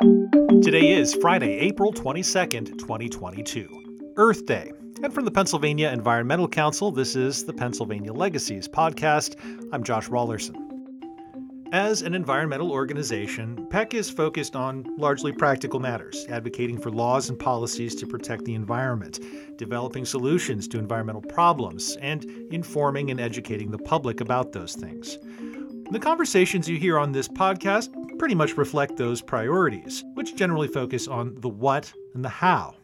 Today is Friday, April 22nd, 2022, Earth Day. And from the Pennsylvania Environmental Council, this is the Pennsylvania Legacies podcast. I'm Josh Raulerson. As an environmental organization, PEC is focused on largely practical matters, advocating for laws and policies to protect the environment, developing solutions to environmental problems, and informing and educating the public about those things. The conversations you hear on this podcast pretty much reflect those priorities, which generally focus on the what and the how.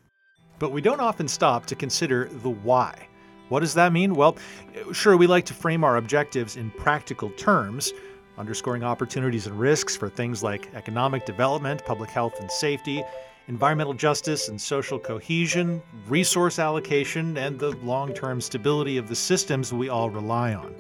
But we don't often stop to consider the why. What does that mean? Well, sure, we like to frame our objectives in practical terms, underscoring opportunities and risks for things like economic development, public health and safety, environmental justice and social cohesion, resource allocation, and the long term stability of the systems we all rely on.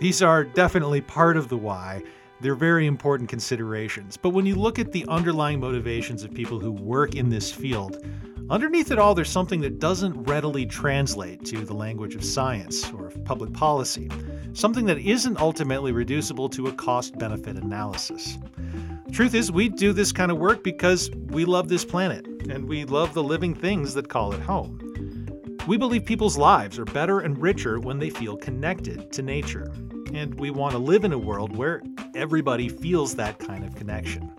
These are definitely part of the why, they're very important considerations. But when you look at the underlying motivations of people who work in this field, underneath it all, there's something that doesn't readily translate to the language of science or of public policy, something that isn't ultimately reducible to a cost benefit analysis. Truth is, we do this kind of work because we love this planet and we love the living things that call it home. We believe people's lives are better and richer when they feel connected to nature and we want to live in a world where everybody feels that kind of connection.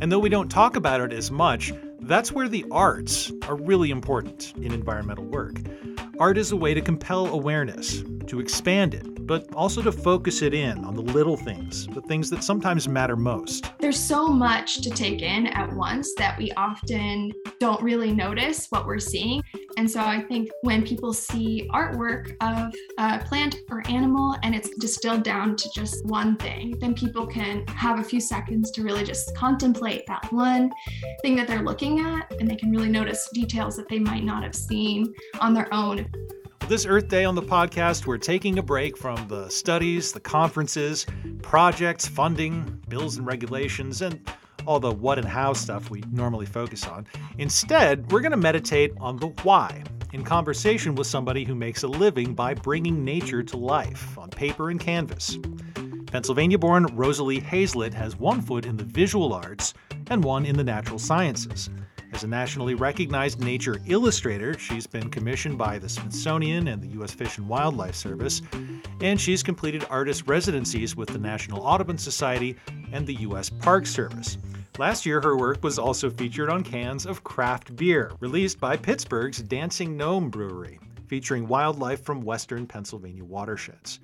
And though we don't talk about it as much, that's where the arts are really important in environmental work. Art is a way to compel awareness, to expand it, but also to focus it in on the little things, the things that sometimes matter most. There's so much to take in at once that we often don't really notice what we're seeing. And so I think when people see artwork of a plant or animal and it's distilled down to just one thing, then people can have a few seconds to really just contemplate that one thing that they're looking at and they can really notice details that they might not have seen on their own. This Earth Day on the podcast, we're taking a break from the studies, the conferences, projects, funding, bills and regulations, and all the what and how stuff we normally focus on. Instead, we're going to meditate on the why in conversation with somebody who makes a living by bringing nature to life on paper and canvas. Pennsylvania born Rosalie Hazlett has one foot in the visual arts and one in the natural sciences. As a nationally recognized nature illustrator, she's been commissioned by the Smithsonian and the U.S. Fish and Wildlife Service, and she's completed artist residencies with the National Audubon Society and the U.S. Park Service. Last year, her work was also featured on cans of craft beer, released by Pittsburgh's Dancing Gnome Brewery, featuring wildlife from western Pennsylvania watersheds.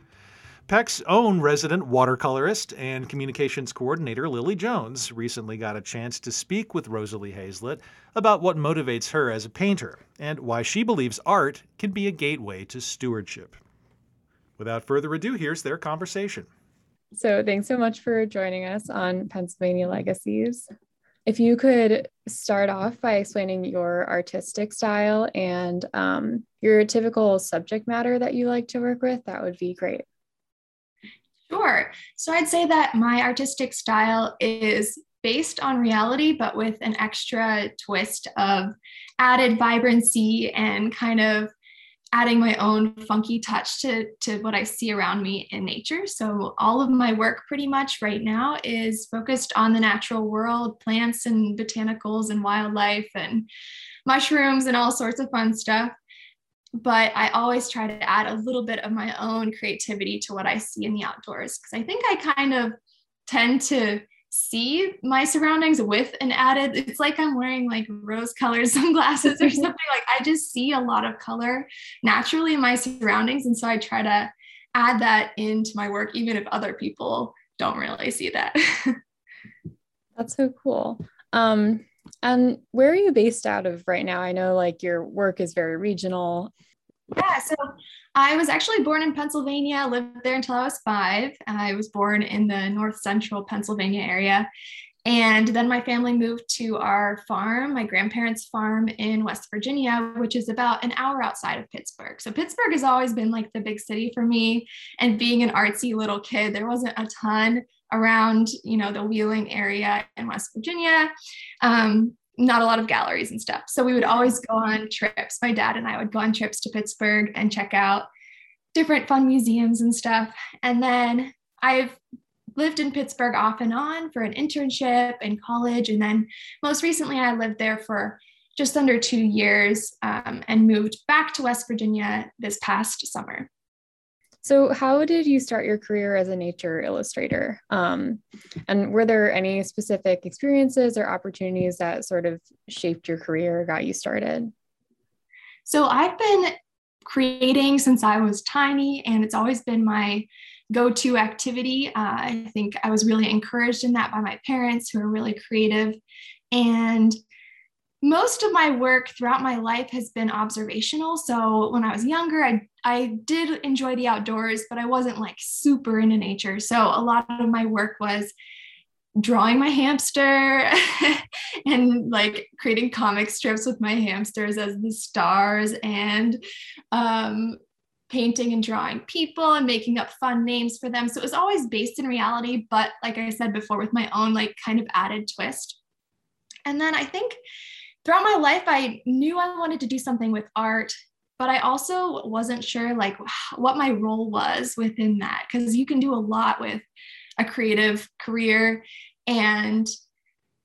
PEC's own resident watercolorist and communications coordinator, Lily Jones, recently got a chance to speak with Rosalie Hazlett about what motivates her as a painter and why she believes art can be a gateway to stewardship. Without further ado, here's their conversation. So, thanks so much for joining us on Pennsylvania Legacies. If you could start off by explaining your artistic style and um, your typical subject matter that you like to work with, that would be great. Sure. So I'd say that my artistic style is based on reality, but with an extra twist of added vibrancy and kind of adding my own funky touch to, to what I see around me in nature. So all of my work pretty much right now is focused on the natural world, plants and botanicals and wildlife and mushrooms and all sorts of fun stuff but I always try to add a little bit of my own creativity to what I see in the outdoors because I think I kind of tend to see my surroundings with an added it's like i'm wearing like rose colored sunglasses or something like i just see a lot of color naturally in my surroundings and so i try to add that into my work even if other people don't really see that. That's so cool. Um and where are you based out of right now? I know like your work is very regional. Yeah, so I was actually born in Pennsylvania, lived there until I was five. I was born in the north central Pennsylvania area. And then my family moved to our farm, my grandparents' farm in West Virginia, which is about an hour outside of Pittsburgh. So Pittsburgh has always been like the big city for me. And being an artsy little kid, there wasn't a ton around, you know, the Wheeling area in West Virginia. Um, not a lot of galleries and stuff. So we would always go on trips. My dad and I would go on trips to Pittsburgh and check out different fun museums and stuff. And then I've lived in Pittsburgh off and on for an internship in college. And then most recently, I lived there for just under two years um, and moved back to West Virginia this past summer. So, how did you start your career as a nature illustrator? Um, and were there any specific experiences or opportunities that sort of shaped your career got you started? So, I've been creating since I was tiny, and it's always been my go to activity. Uh, I think I was really encouraged in that by my parents, who are really creative. And most of my work throughout my life has been observational. So when I was younger, I, I did enjoy the outdoors, but I wasn't like super into nature. So a lot of my work was drawing my hamster and like creating comic strips with my hamsters as the stars and um, painting and drawing people and making up fun names for them. So it was always based in reality, but like I said before, with my own like kind of added twist. And then I think throughout my life, I knew I wanted to do something with art, but I also wasn't sure like what my role was within that because you can do a lot with a creative career. And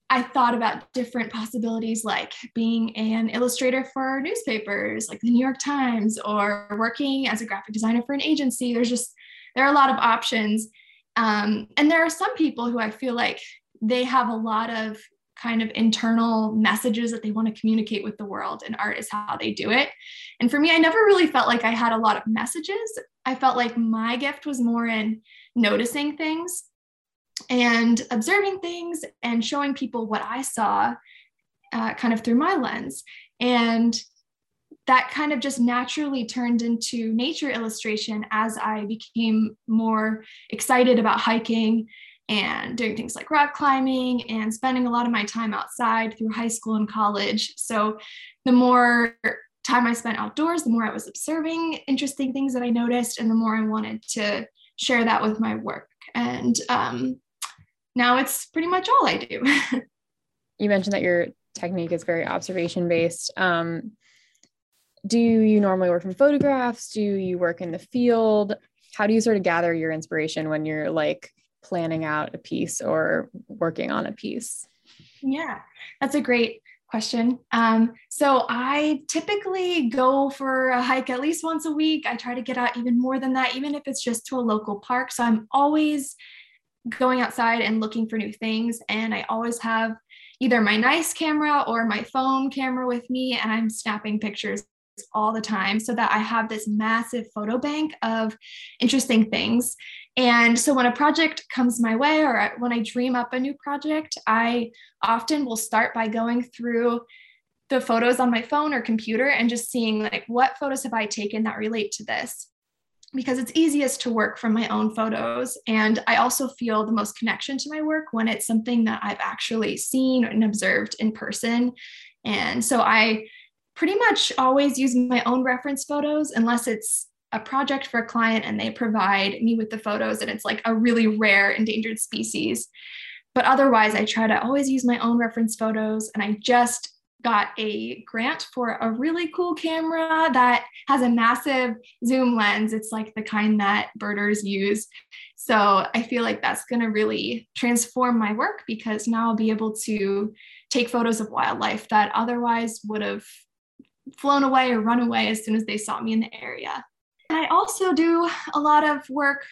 I thought about different possibilities like being an illustrator for newspapers like the New York Times or working as a graphic designer for an agency. There's just, there are a lot of options. Um, and there are some people who I feel like they have a lot of kind of internal messages that they want to communicate with the world and art is how they do it. And for me i never really felt like i had a lot of messages. I felt like my gift was more in noticing things and observing things and showing people what i saw uh, kind of through my lens. And that kind of just naturally turned into nature illustration as I became more excited about hiking and doing things like rock climbing and spending a lot of my time outside through high school and college. So the more time I spent outdoors, the more I was observing interesting things that I noticed, and the more I wanted to share that with my work. And um, now it's pretty much all I do. you mentioned that your technique is very observation based. Um, do you normally work from photographs? Do you work in the field? How do you sort of gather your inspiration when you're like planning out a piece or working on a piece? Yeah, that's a great question. Um, so I typically go for a hike at least once a week. I try to get out even more than that, even if it's just to a local park. So I'm always going outside and looking for new things. And I always have either my nice camera or my phone camera with me, and I'm snapping pictures all the time so that I have this massive photo bank of interesting things. And so when a project comes my way or when I dream up a new project, I often will start by going through the photos on my phone or computer and just seeing like what photos have I taken that relate to this because it's easiest to work from my own photos and I also feel the most connection to my work when it's something that I've actually seen and observed in person. And so I pretty much always use my own reference photos unless it's a project for a client and they provide me with the photos and it's like a really rare endangered species. But otherwise, I try to always use my own reference photos. And I just got a grant for a really cool camera that has a massive zoom lens. It's like the kind that birders use. So I feel like that's going to really transform my work because now I'll be able to take photos of wildlife that otherwise would have flown away or run away as soon as they saw me in the area. And I also do a lot of work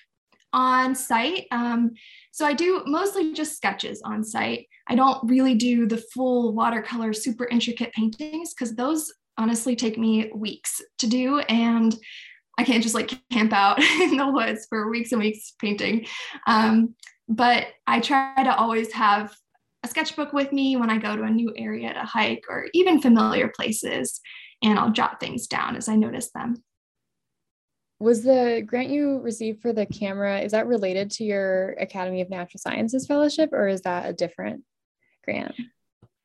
on site. Um, so I do mostly just sketches on site. I don't really do the full watercolor, super intricate paintings because those honestly take me weeks to do. And I can't just like camp out in the woods for weeks and weeks painting. Um, but I try to always have a sketchbook with me when I go to a new area to hike or even familiar places, and I'll jot things down as I notice them. Was the grant you received for the camera, is that related to your Academy of Natural Sciences fellowship or is that a different grant?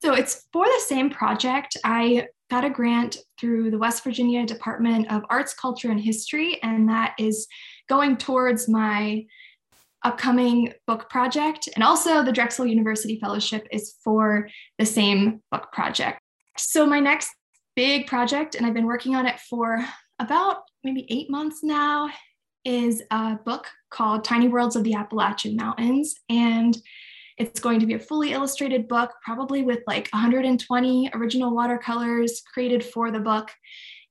So it's for the same project. I got a grant through the West Virginia Department of Arts, Culture, and History, and that is going towards my upcoming book project. And also, the Drexel University Fellowship is for the same book project. So, my next big project, and I've been working on it for about maybe eight months now, is a book called Tiny Worlds of the Appalachian Mountains. And it's going to be a fully illustrated book, probably with like 120 original watercolors created for the book.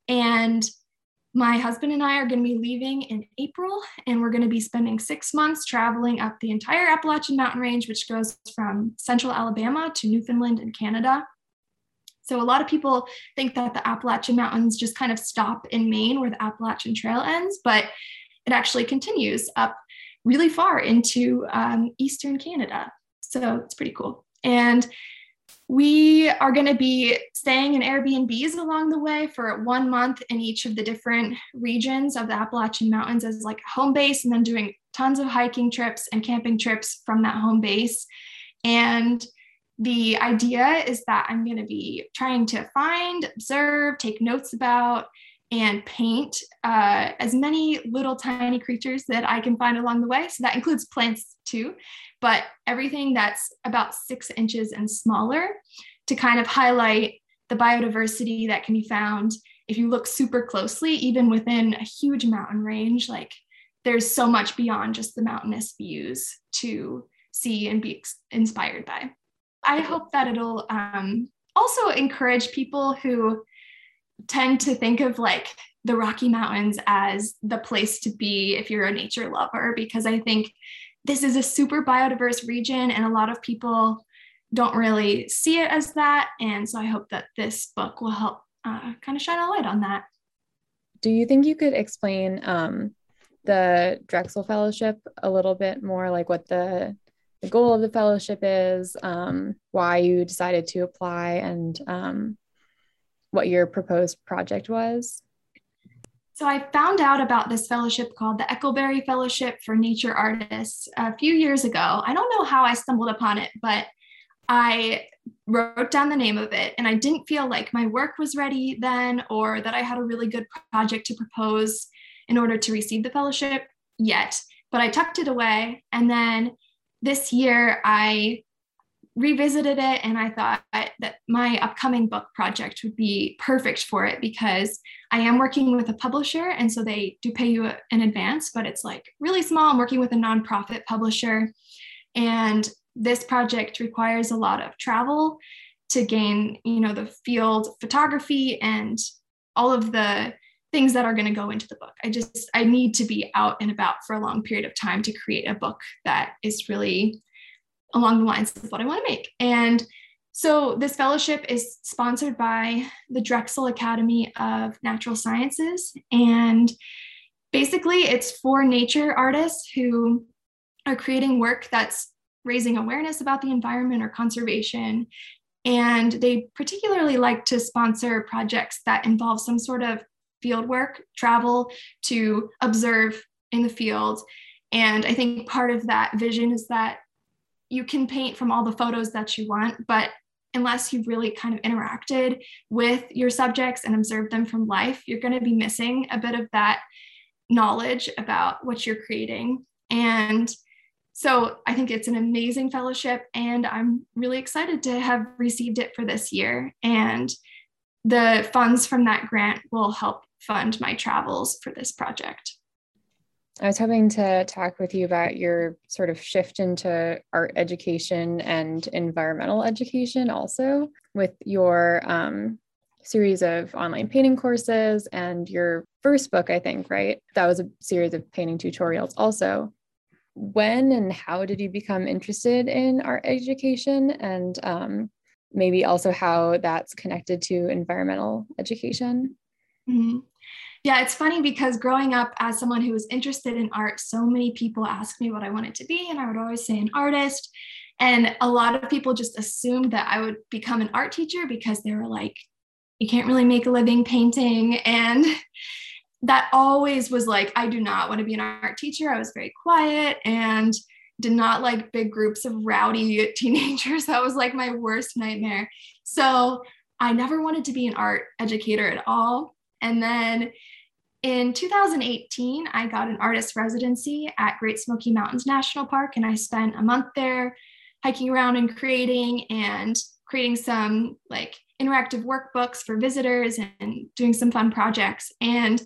And my husband and I are going to be leaving in April, and we're going to be spending six months traveling up the entire Appalachian Mountain Range, which goes from central Alabama to Newfoundland and Canada. So, a lot of people think that the Appalachian Mountains just kind of stop in Maine where the Appalachian Trail ends, but it actually continues up really far into um, Eastern Canada. So, it's pretty cool. And we are going to be staying in Airbnbs along the way for one month in each of the different regions of the Appalachian Mountains as like a home base, and then doing tons of hiking trips and camping trips from that home base. And the idea is that I'm going to be trying to find, observe, take notes about, and paint uh, as many little tiny creatures that I can find along the way. So that includes plants too but everything that's about six inches and smaller to kind of highlight the biodiversity that can be found if you look super closely, even within a huge mountain range. Like there's so much beyond just the mountainous views to see and be inspired by. I hope that it'll um, also encourage people who tend to think of like the Rocky Mountains as the place to be if you're a nature lover, because I think this is a super biodiverse region and a lot of people don't really see it as that. And so I hope that this book will help uh, kind of shine a light on that. Do you think you could explain um, the Drexel Fellowship a little bit more, like what the, the goal of the fellowship is, um, why you decided to apply, and um, what your proposed project was? So I found out about this fellowship called the Eckelberry Fellowship for Nature Artists a few years ago. I don't know how I stumbled upon it, but I wrote down the name of it and I didn't feel like my work was ready then or that I had a really good project to propose in order to receive the fellowship yet. But I tucked it away. And then this year I revisited it and I thought that my upcoming book project would be perfect for it because I am working with a publisher and so they do pay you in advance, but it's like really small. I'm working with a nonprofit publisher and this project requires a lot of travel to gain, you know, the field photography and all of the things that are going to go into the book. I just I need to be out and about for a long period of time to create a book that is really along the lines of what I want to make. And so this fellowship is sponsored by the Drexel Academy of Natural Sciences. And basically, it's for nature artists who are creating work that's raising awareness about the environment or conservation. And they particularly like to sponsor projects that involve some sort of field work, travel to observe in the field. And I think part of that vision is that you can paint from all the photos that you want, but unless you've really kind of interacted with your subjects and observed them from life, you're going to be missing a bit of that knowledge about what you're creating. And so I think it's an amazing fellowship, and I'm really excited to have received it for this year. And the funds from that grant will help fund my travels for this project. I was hoping to talk with you about your sort of shift into art education and environmental education also with your um, series of online painting courses and your first book, I think, right? That was a series of painting tutorials also. When and how did you become interested in art education and um, maybe also how that's connected to environmental education? Mm-hmm. Yeah, it's funny because growing up as someone who was interested in art, so many people asked me what I wanted to be, and I would always say an artist. And a lot of people just assumed that I would become an art teacher because they were like, you can't really make a living painting. And that always was like, I do not want to be an art teacher. I was very quiet and did not like big groups of rowdy teenagers. That was like my worst nightmare. So I never wanted to be an art educator at all. And then in 2018, I got an artist residency at Great Smoky Mountains National Park, and I spent a month there hiking around and creating and creating some like interactive workbooks for visitors and doing some fun projects. And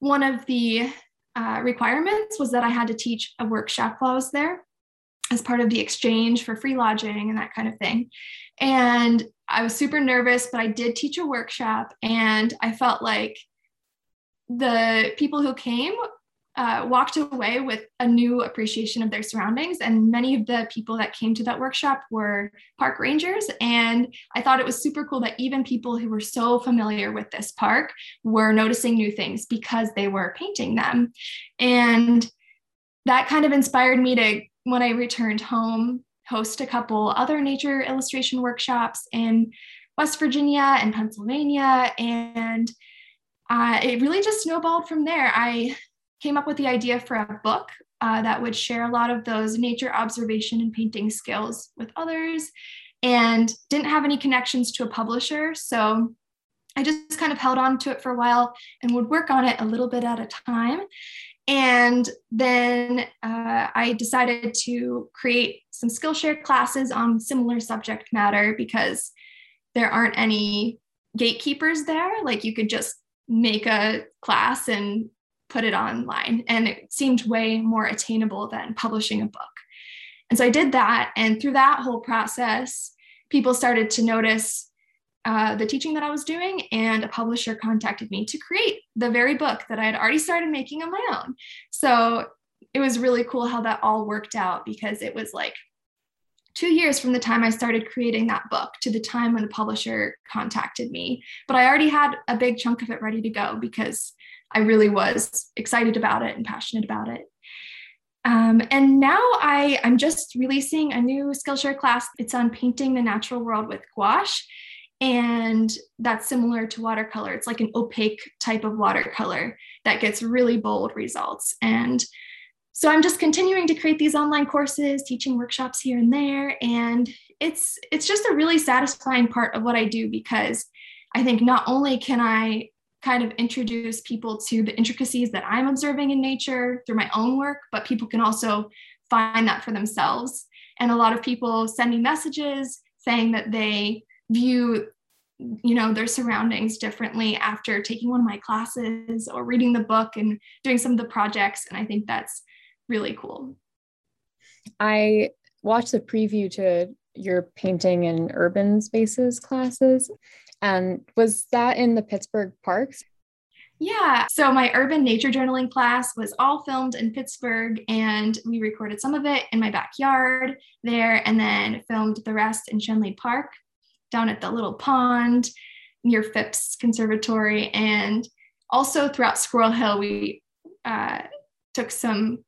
one of the uh, requirements was that I had to teach a workshop while I was there as part of the exchange for free lodging and that kind of thing. And I was super nervous, but I did teach a workshop and I felt like the people who came uh, walked away with a new appreciation of their surroundings. And many of the people that came to that workshop were park rangers. And I thought it was super cool that even people who were so familiar with this park were noticing new things because they were painting them. And that kind of inspired me to, when I returned home, host a couple other nature illustration workshops in West Virginia and Pennsylvania. And uh, it really just snowballed from there. I came up with the idea for a book uh, that would share a lot of those nature observation and painting skills with others and didn't have any connections to a publisher. So I just kind of held on to it for a while and would work on it a little bit at a time. And then uh, I decided to create some Skillshare classes on similar subject matter because there aren't any gatekeepers there. Like you could just make a class and put it online. And it seemed way more attainable than publishing a book. And so I did that. And through that whole process, people started to notice uh, the teaching that I was doing, and a publisher contacted me to create the very book that I had already started making on my own. So it was really cool how that all worked out because it was like two years from the time I started creating that book to the time when the publisher contacted me. But I already had a big chunk of it ready to go because I really was excited about it and passionate about it. Um, and now I, I'm just releasing a new Skillshare class. It's on painting the natural world with gouache. And that's similar to watercolor. It's like an opaque type of watercolor that gets really bold results. And so I'm just continuing to create these online courses, teaching workshops here and there. And it's it's just a really satisfying part of what I do because I think not only can I kind of introduce people to the intricacies that I'm observing in nature through my own work, but people can also find that for themselves. And a lot of people sending messages saying that they view you know their surroundings differently after taking one of my classes or reading the book and doing some of the projects and i think that's really cool i watched the preview to your painting in urban spaces classes and was that in the Pittsburgh parks? Yeah. So my urban nature journaling class was all filmed in Pittsburgh, and we recorded some of it in my backyard there, and then filmed the rest in Schenley Park down at the little pond near Phipps Conservatory. And also throughout Squirrel Hill, we uh, took some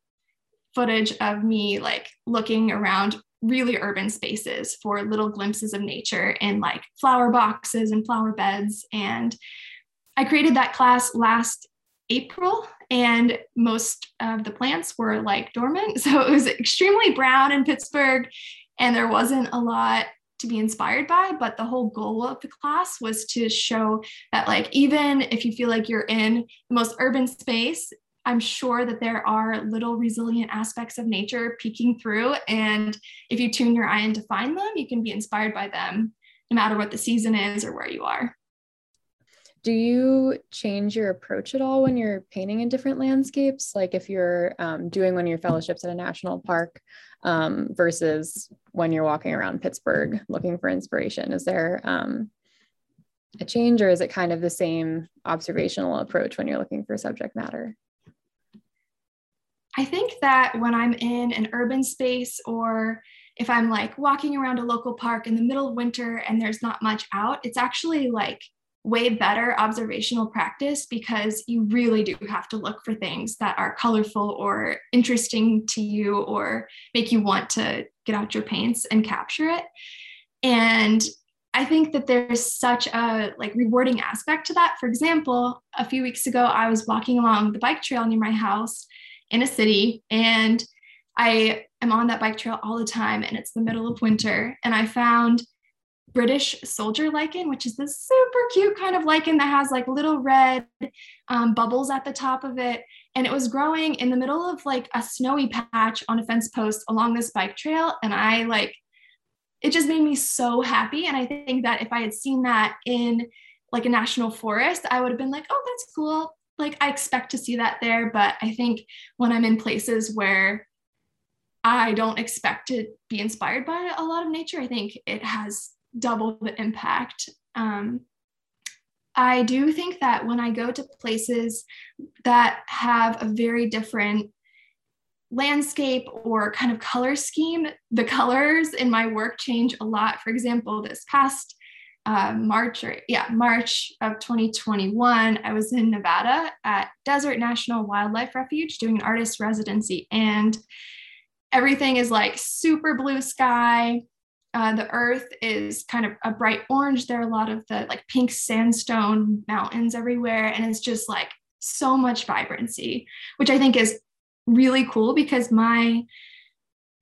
footage of me like looking around really urban spaces for little glimpses of nature in like flower boxes and flower beds. And I created that class last April, and most of the plants were like dormant. So it was extremely brown in Pittsburgh, and there wasn't a lot to be inspired by but the whole goal of the class was to show that like even if you feel like you're in the most urban space I'm sure that there are little resilient aspects of nature peeking through. And if you tune your eye in to find them, you can be inspired by them no matter what the season is or where you are. Do you change your approach at all when you're painting in different landscapes? Like if you're um, doing one of your fellowships at a national park um, versus when you're walking around Pittsburgh looking for inspiration? Is there um, a change or is it kind of the same observational approach when you're looking for subject matter? I think that when I'm in an urban space or if I'm like walking around a local park in the middle of winter and there's not much out, it's actually like way better observational practice because you really do have to look for things that are colorful or interesting to you or make you want to get out your paints and capture it. And I think that there's such a like rewarding aspect to that. For example, a few weeks ago I was walking along the bike trail near my house in a city and I am on that bike trail all the time and it's the middle of winter and I found British soldier lichen, which is this super cute kind of lichen that has like little red um, bubbles at the top of it. And it was growing in the middle of like a snowy patch on a fence post along this bike trail. And I like, it just made me so happy. And I think that if I had seen that in like a national forest, I would have been like, oh, that's cool like I expect to see that there, but I think when I'm in places where I don't expect to be inspired by a lot of nature, I think it has double the impact. Um, I do think that when I go to places that have a very different landscape or kind of color scheme, the colors in my work change a lot. For example, this past uh, March or yeah, March of 2021, I was in Nevada at Desert National Wildlife Refuge doing an artist residency, and everything is like super blue sky. Uh, the earth is kind of a bright orange. There are a lot of the like pink sandstone mountains everywhere, and it's just like so much vibrancy, which I think is really cool because my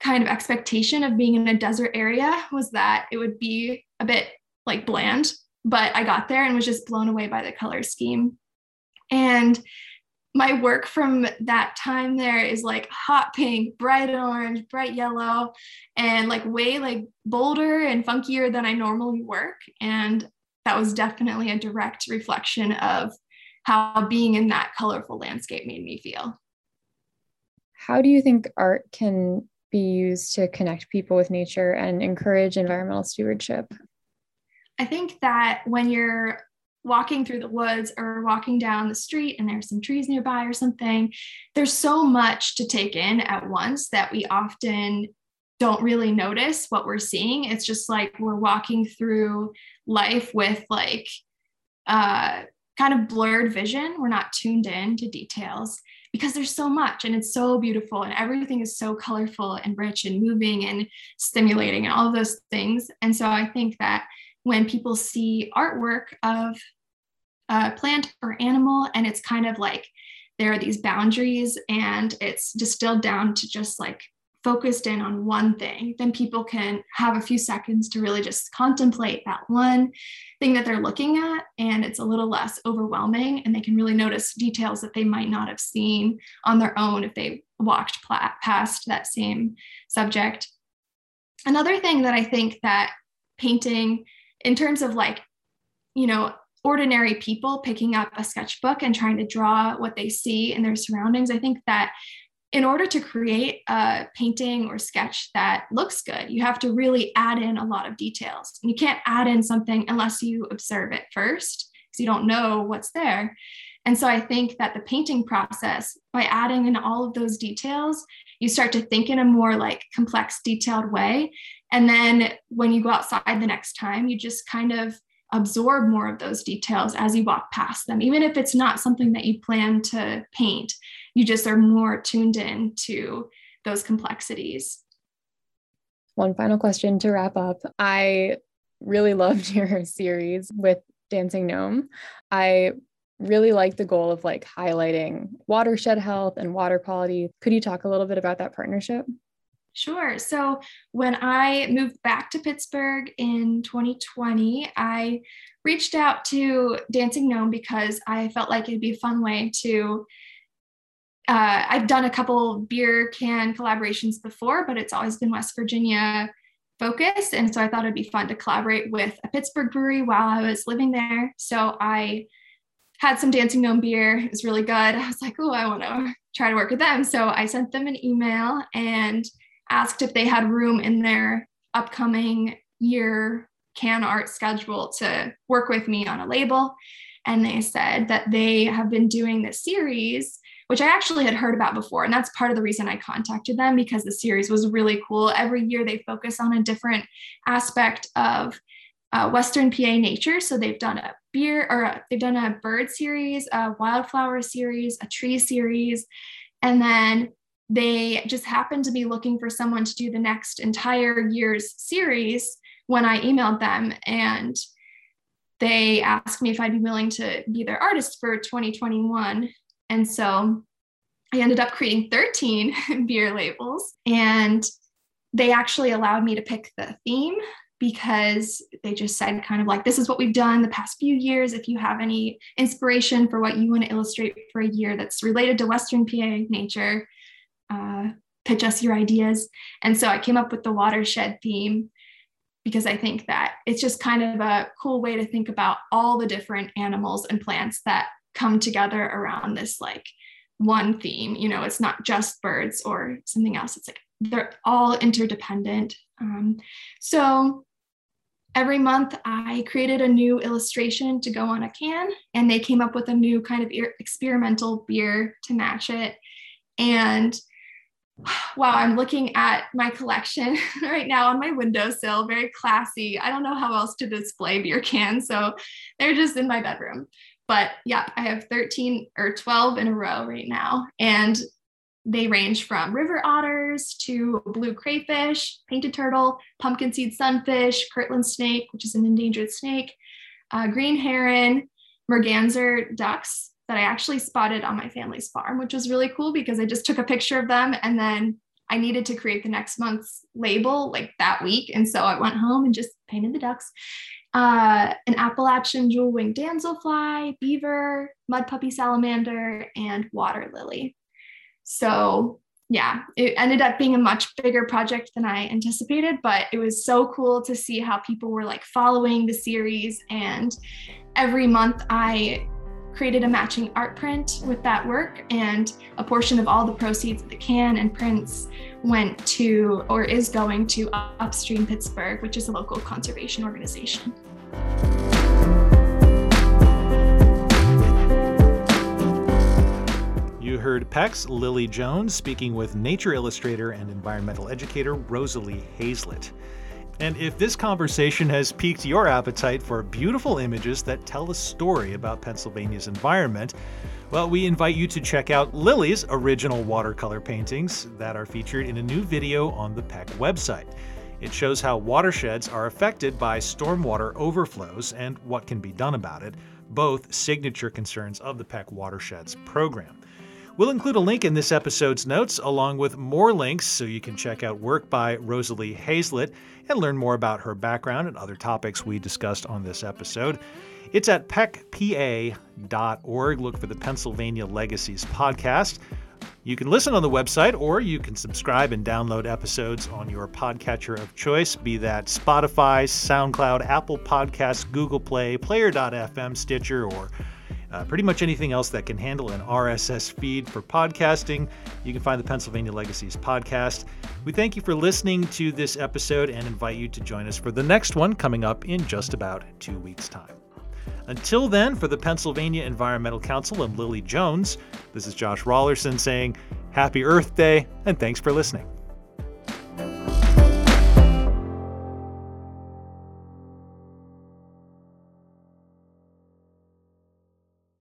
kind of expectation of being in a desert area was that it would be a bit like bland, but I got there and was just blown away by the color scheme. And my work from that time there is like hot pink, bright orange, bright yellow, and like way like bolder and funkier than I normally work. And that was definitely a direct reflection of how being in that colorful landscape made me feel. How do you think art can be used to connect people with nature and encourage environmental stewardship? I think that when you're walking through the woods or walking down the street and there's some trees nearby or something, there's so much to take in at once that we often don't really notice what we're seeing. It's just like we're walking through life with like uh, kind of blurred vision. We're not tuned in to details because there's so much and it's so beautiful and everything is so colorful and rich and moving and stimulating and all of those things. And so I think that when people see artwork of a plant or animal and it's kind of like there are these boundaries and it's distilled down to just like focused in on one thing, then people can have a few seconds to really just contemplate that one thing that they're looking at. And it's a little less overwhelming and they can really notice details that they might not have seen on their own if they walked past that same subject. Another thing that I think that painting in terms of like, you know, ordinary people picking up a sketchbook and trying to draw what they see in their surroundings, I think that in order to create a painting or sketch that looks good, you have to really add in a lot of details. And you can't add in something unless you observe it first, because you don't know what's there. And so I think that the painting process, by adding in all of those details, you start to think in a more like complex, detailed way. And then when you go outside the next time, you just kind of absorb more of those details as you walk past them, even if it's not something that you plan to paint. You just are more tuned in to those complexities. One final question to wrap up. I really loved your series with Dancing Gnome. I really like the goal of like highlighting watershed health and water quality. Could you talk a little bit about that partnership? Sure. So when I moved back to Pittsburgh in 2020, I reached out to Dancing Gnome because I felt like it'd be a fun way to. Uh, I've done a couple beer can collaborations before, but it's always been West Virginia focused. And so I thought it'd be fun to collaborate with a Pittsburgh brewery while I was living there. So I had some Dancing Gnome beer. It was really good. I was like, oh, I want to try to work with them. So I sent them an email and asked if they had room in their upcoming year can art schedule to work with me on a label. And they said that they have been doing this series, which I actually had heard about before. And that's part of the reason I contacted them because the series was really cool. Every year they focus on a different aspect of uh, Western PA nature. So they've done a beer or a, they've done a bird series, a wildflower series, a tree series. And then they just happened to be looking for someone to do the next entire year's series when I emailed them. And they asked me if I'd be willing to be their artist for 2021. And so I ended up creating 13 beer labels. And they actually allowed me to pick the theme because they just said kind of like this is what we've done the past few years if you have any inspiration for what you want to illustrate for a year that's related to western pa nature uh, pitch us your ideas. And so I came up with the watershed theme because I think that it's just kind of a cool way to think about all the different animals and plants that come together around this like one theme. You know, it's not just birds or something else. It's like they're all interdependent. Um, so every month I created a new illustration to go on a can, and they came up with a new kind of experimental beer to match it. And wow, I'm looking at my collection right now on my windowsill, very classy. I don't know how else to display beer cans, so they're just in my bedroom. But yeah, I have 13 or 12 in a row right now. And they range from river otters to blue crayfish, painted turtle, pumpkin seed sunfish, Kirtland snake, which is an endangered snake, uh, green heron, merganser ducks that I actually spotted on my family's farm, which was really cool because I just took a picture of them and then I needed to create the next month's label like that week. And so I went home and just painted the ducks. Uh, an Appalachian jewel winged damselfly, beaver, mud puppy salamander, and water lily. So yeah, it ended up being a much bigger project than I anticipated, but it was so cool to see how people were like following the series. And every month I created a matching art print with that work, and a portion of all the proceeds of the can and prints went to or is going to Upstream Pittsburgh, which is a local conservation organization. You heard PEC's Lily Jones speaking with nature illustrator and environmental educator Rosalie Hazlett. And if this conversation has piqued your appetite for beautiful images that tell a story about Pennsylvania's environment, well, we invite you to check out Lily's original watercolor paintings that are featured in a new video on the PEC website. It shows how watersheds are affected by stormwater overflows and what can be done about it, both signature concerns of the PEC Watersheds program. We'll include a link in this episode's notes, along with more links so you can check out work by Rosalie Hazlett and learn more about her background and other topics we discussed on this episode. It's at pecpa.org. Look for the Pennsylvania Legacies podcast. You can listen on the website or you can subscribe and download episodes on your podcatcher of choice, be that Spotify, SoundCloud, Apple Podcasts, Google Play, Player.fm, Stitcher, or uh, pretty much anything else that can handle an RSS feed for podcasting. You can find the Pennsylvania Legacies podcast. We thank you for listening to this episode and invite you to join us for the next one coming up in just about two weeks' time. Until then, for the Pennsylvania Environmental Council and Lily Jones, this is Josh Raulerson saying Happy Earth Day and thanks for listening.